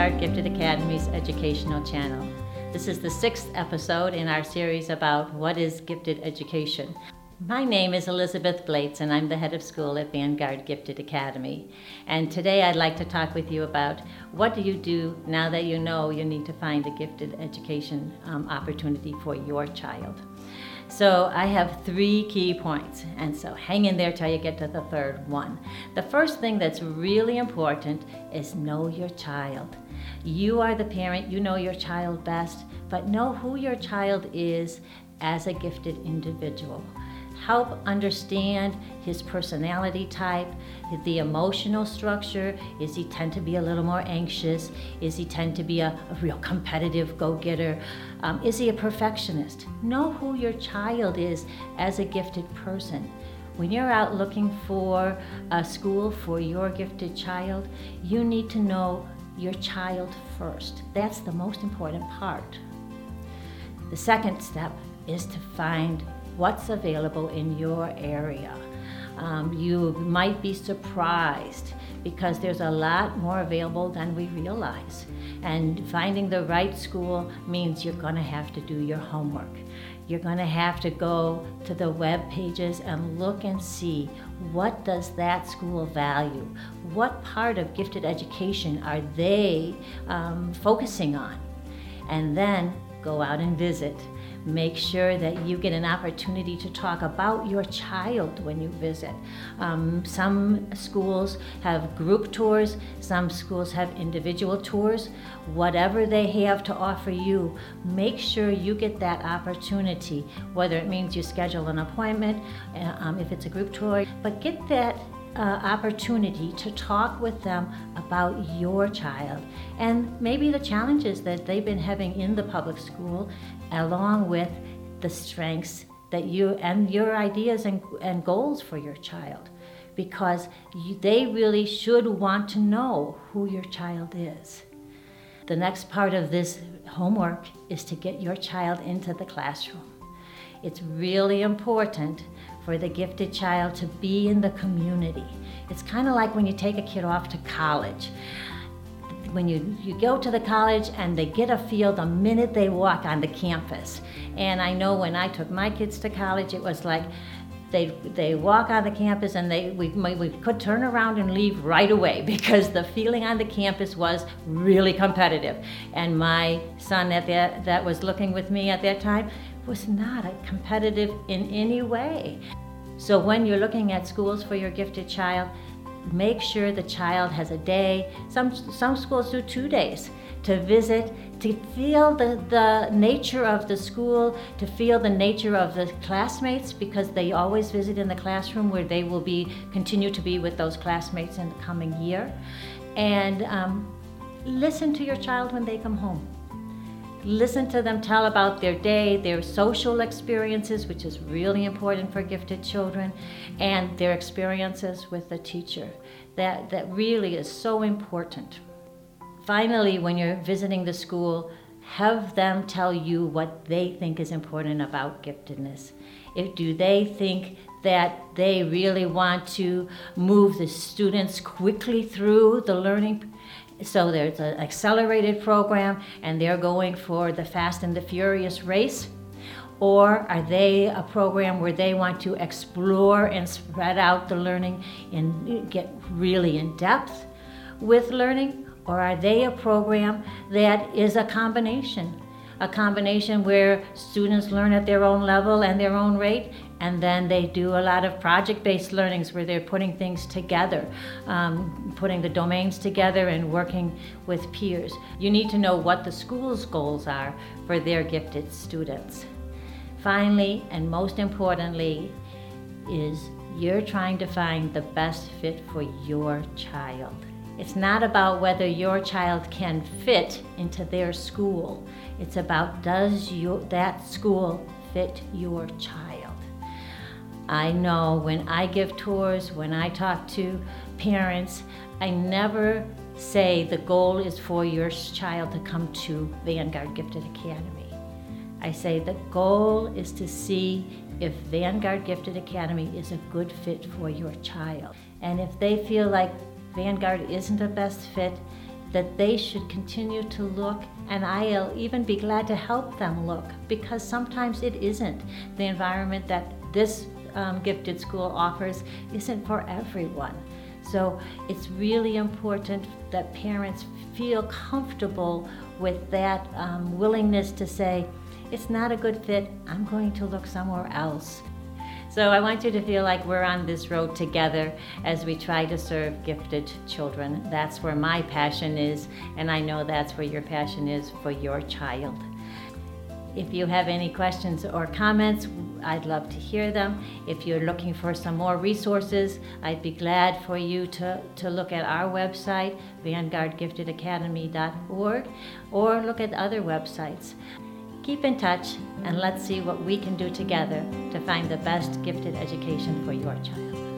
Vanguard Gifted Academy's educational channel. This is the sixth episode in our series about what is gifted education. My name is Elizabeth Blates, and I'm the head of school at Vanguard Gifted Academy. And today I'd like to talk with you about what do you do now that you know you need to find a gifted education um, opportunity for your child. So I have three key points, and so hang in there till you get to the third one. The first thing that's really important is know your child. You are the parent, you know your child best, but know who your child is as a gifted individual help understand his personality type, the emotional structure. Is he tend to be a little more anxious? Is he tend to be a, a real competitive go-getter? Um, is he a perfectionist? Know who your child is as a gifted person. When you're out looking for a school for your gifted child, you need to know your child first. That's the most important part. The second step is to find what's available in your area. Um, you might be surprised because there's a lot more available than we realize. And finding the right school means you're going to have to do your homework. You're going to have to go to the web pages and look and see what does that school value? What part of gifted education are they um, focusing on? And then go out and visit Make sure that you get an opportunity to talk about your child when you visit. Um, some schools have group tours, some schools have individual tours. Whatever they have to offer you, make sure you get that opportunity, whether it means you schedule an appointment, uh, um, if it's a group tour, but get that uh, opportunity to talk with them about your child and maybe the challenges that they've been having in the public school, along with the strengths that you and your ideas and, and goals for your child. Because you, they really should want to know who your child is. The next part of this homework is to get your child into the classroom. It's really important for the gifted child to be in the community. It's kind of like when you take a kid off to college. When you, you go to the college and they get a feel the minute they walk on the campus. And I know when I took my kids to college, it was like they, they walk on the campus and they, we, we could turn around and leave right away because the feeling on the campus was really competitive. And my son at that, that was looking with me at that time was not competitive in any way. So when you're looking at schools for your gifted child, make sure the child has a day. Some, some schools do two days to visit, to feel the, the nature of the school, to feel the nature of the classmates, because they always visit in the classroom where they will be continue to be with those classmates in the coming year. And um, listen to your child when they come home. Listen to them tell about their day, their social experiences, which is really important for gifted children, and their experiences with the teacher. That, that really is so important. Finally, when you're visiting the school, have them tell you what they think is important about giftedness. If, do they think that they really want to move the students quickly through the learning so there's an accelerated program, and they're going for the Fast and the Furious race. Or are they a program where they want to explore and spread out the learning and get really in depth with learning? Or are they a program that is a combination? A combination where students learn at their own level and their own rate, and then they do a lot of project-based learnings where they're putting things together, um, putting the domains together and working with peers. You need to know what the school's goals are for their gifted students. Finally, and most importantly, is you're trying to find the best fit for your child. It's not about whether your child can fit into their school. It's about does that school fit your child? I know when I give tours, when I talk to parents, I never say the goal is for your child to come to Vanguard Gifted Academy. I say the goal is to see if Vanguard Gifted Academy is a good fit for your child. And if they feel like Vanguard isn't the best fit, that they should continue to look, and I'll even be glad to help them look because sometimes it isn't. The environment that this um, gifted school offers isn't for everyone. So it's really important that parents feel comfortable with that um, willingness to say, it's not a good fit, I'm going to look somewhere else. So I want you to feel like we're on this road together as we try to serve gifted children. That's where my passion is, and I know that's where your passion is for your child. If you have any questions or comments, I'd love to hear them. If you're looking for some more resources, I'd be glad for you to, to look at our website, vanguardgiftedacademy.org, or look at other websites. Keep in touch and let's see what we can do together to find the best gifted education for your child.